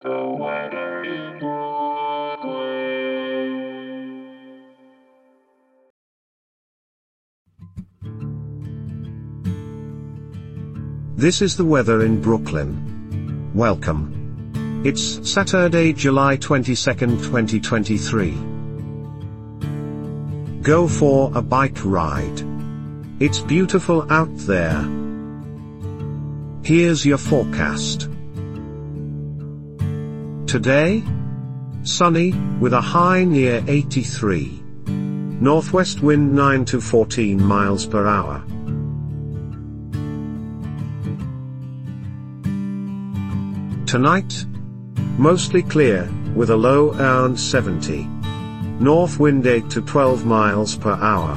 This is the weather in Brooklyn. Welcome. It's Saturday, July 22nd, 2023. Go for a bike ride. It's beautiful out there. Here's your forecast. Today? Sunny, with a high near 83. Northwest wind 9 to 14 miles per hour. Tonight? Mostly clear, with a low around 70. North wind 8 to 12 miles per hour.